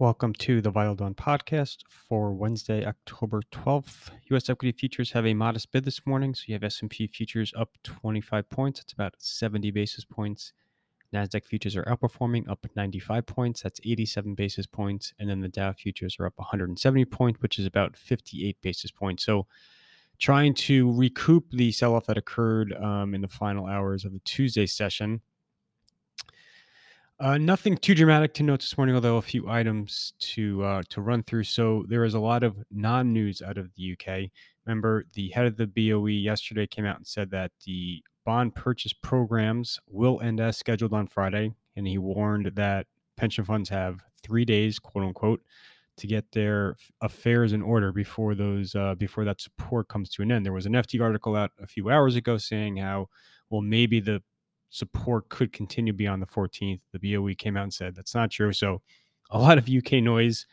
Welcome to the Vital Dawn podcast for Wednesday, October 12th. U.S. equity futures have a modest bid this morning. So you have S&P futures up 25 points. That's about 70 basis points. NASDAQ futures are outperforming up 95 points. That's 87 basis points. And then the Dow futures are up 170 points, which is about 58 basis points. So trying to recoup the sell-off that occurred um, in the final hours of the Tuesday session uh, nothing too dramatic to note this morning, although a few items to uh, to run through. So there is a lot of non-news out of the UK. Remember, the head of the BOE yesterday came out and said that the bond purchase programs will end as scheduled on Friday, and he warned that pension funds have three days, quote unquote, to get their affairs in order before those uh, before that support comes to an end. There was an FT article out a few hours ago saying how well maybe the support could continue beyond the 14th. The BOE came out and said that's not true. So a lot of UK noise.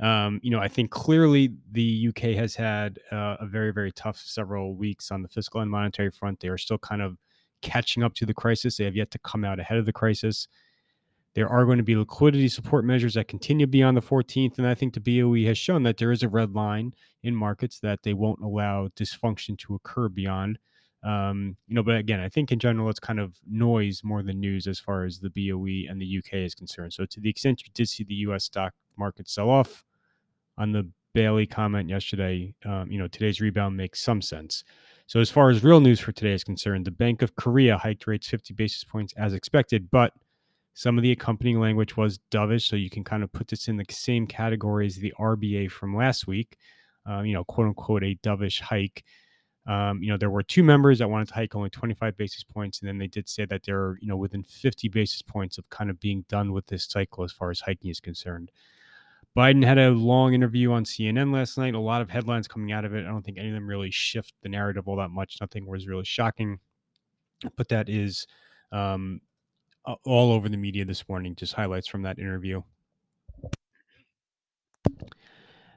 Um, you know, I think clearly the UK has had uh, a very, very tough several weeks on the fiscal and monetary front. They are still kind of catching up to the crisis. They have yet to come out ahead of the crisis. There are going to be liquidity support measures that continue beyond the 14th. And I think the BOE has shown that there is a red line in markets that they won't allow dysfunction to occur beyond. Um, you know, but again, I think in general it's kind of noise more than news as far as the BOE and the UK is concerned. So to the extent you did see the US stock market sell off on the Bailey comment yesterday, um, you know, today's rebound makes some sense. So as far as real news for today is concerned, the Bank of Korea hiked rates 50 basis points as expected, but some of the accompanying language was dovish, so you can kind of put this in the same category as the RBA from last week. Uh, you know, quote unquote, a dovish hike. Um, you know, there were two members that wanted to hike only 25 basis points, and then they did say that they're, you know, within 50 basis points of kind of being done with this cycle as far as hiking is concerned. Biden had a long interview on CNN last night. A lot of headlines coming out of it. I don't think any of them really shift the narrative all that much. Nothing was really shocking, but that is um, all over the media this morning. Just highlights from that interview.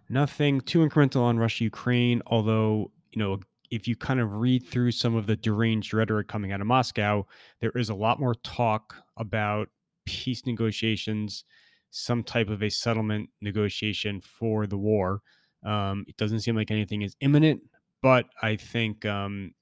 Nothing too incremental on Russia Ukraine, although you know if you kind of read through some of the deranged rhetoric coming out of Moscow, there is a lot more talk about peace negotiations, some type of a settlement negotiation for the war. Um, it doesn't seem like anything is imminent, but I think, um,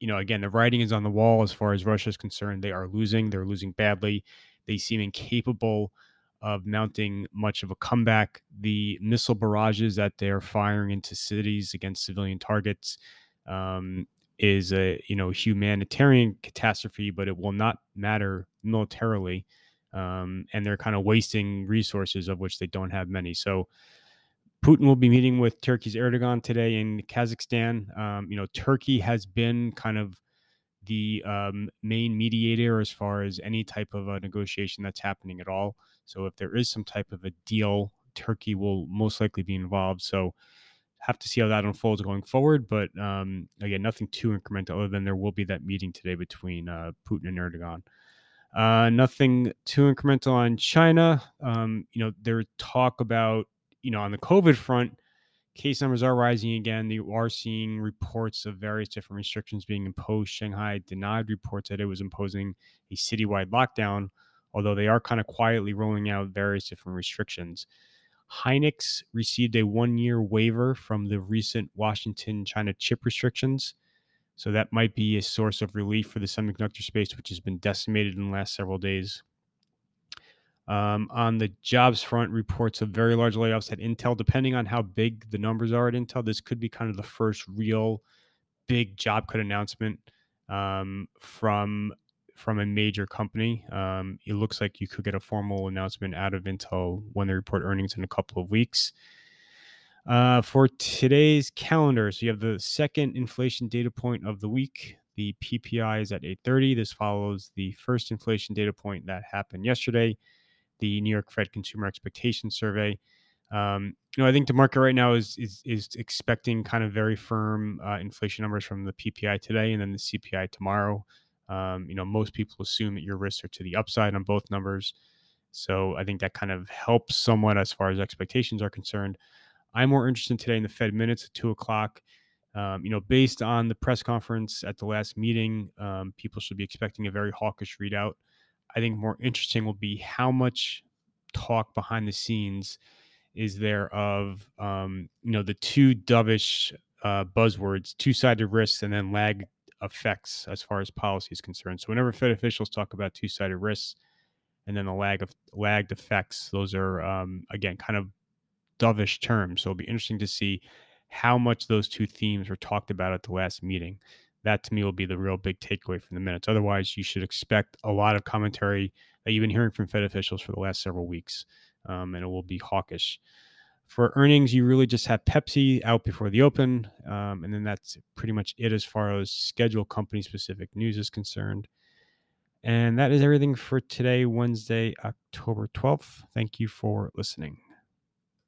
you know, again, the writing is on the wall as far as Russia is concerned. They are losing, they're losing badly. They seem incapable of mounting much of a comeback. The missile barrages that they're firing into cities against civilian targets um, is a you know humanitarian catastrophe, but it will not matter militarily, um, and they're kind of wasting resources of which they don't have many. So. Putin will be meeting with Turkey's Erdogan today in Kazakhstan. Um, you know, Turkey has been kind of the um, main mediator as far as any type of a negotiation that's happening at all. So if there is some type of a deal, Turkey will most likely be involved. So have to see how that unfolds going forward. But um, again, nothing too incremental other than there will be that meeting today between uh, Putin and Erdogan. Uh, nothing too incremental on China. Um, you know, there talk about, you know, on the COVID front, case numbers are rising again. You are seeing reports of various different restrictions being imposed. Shanghai denied reports that it was imposing a citywide lockdown, although they are kind of quietly rolling out various different restrictions. Hynix received a one year waiver from the recent Washington China chip restrictions. So that might be a source of relief for the semiconductor space, which has been decimated in the last several days. Um, on the jobs front, reports of very large layoffs at Intel. Depending on how big the numbers are at Intel, this could be kind of the first real big job cut announcement um, from from a major company. Um, it looks like you could get a formal announcement out of Intel when they report earnings in a couple of weeks. Uh, for today's calendar, so you have the second inflation data point of the week. The PPI is at 8:30. This follows the first inflation data point that happened yesterday, the New York Fed Consumer Expectation Survey. Um, you know, I think the market right now is is, is expecting kind of very firm uh, inflation numbers from the PPI today and then the CPI tomorrow. Um, you know, most people assume that your risks are to the upside on both numbers. So I think that kind of helps somewhat as far as expectations are concerned. I'm more interested today in the Fed minutes at two o'clock. Um, you know, based on the press conference at the last meeting, um, people should be expecting a very hawkish readout. I think more interesting will be how much talk behind the scenes is there of um, you know the two dovish uh, buzzwords, two-sided risks, and then lag effects as far as policy is concerned. So whenever Fed officials talk about two-sided risks and then the lag of lagged effects, those are um, again kind of dovish terms. So it'll be interesting to see how much those two themes were talked about at the last meeting. That to me will be the real big takeaway from the minutes. Otherwise, you should expect a lot of commentary that you've been hearing from Fed officials for the last several weeks, um, and it will be hawkish. For earnings, you really just have Pepsi out before the open, um, and then that's pretty much it as far as scheduled company specific news is concerned. And that is everything for today, Wednesday, October 12th. Thank you for listening.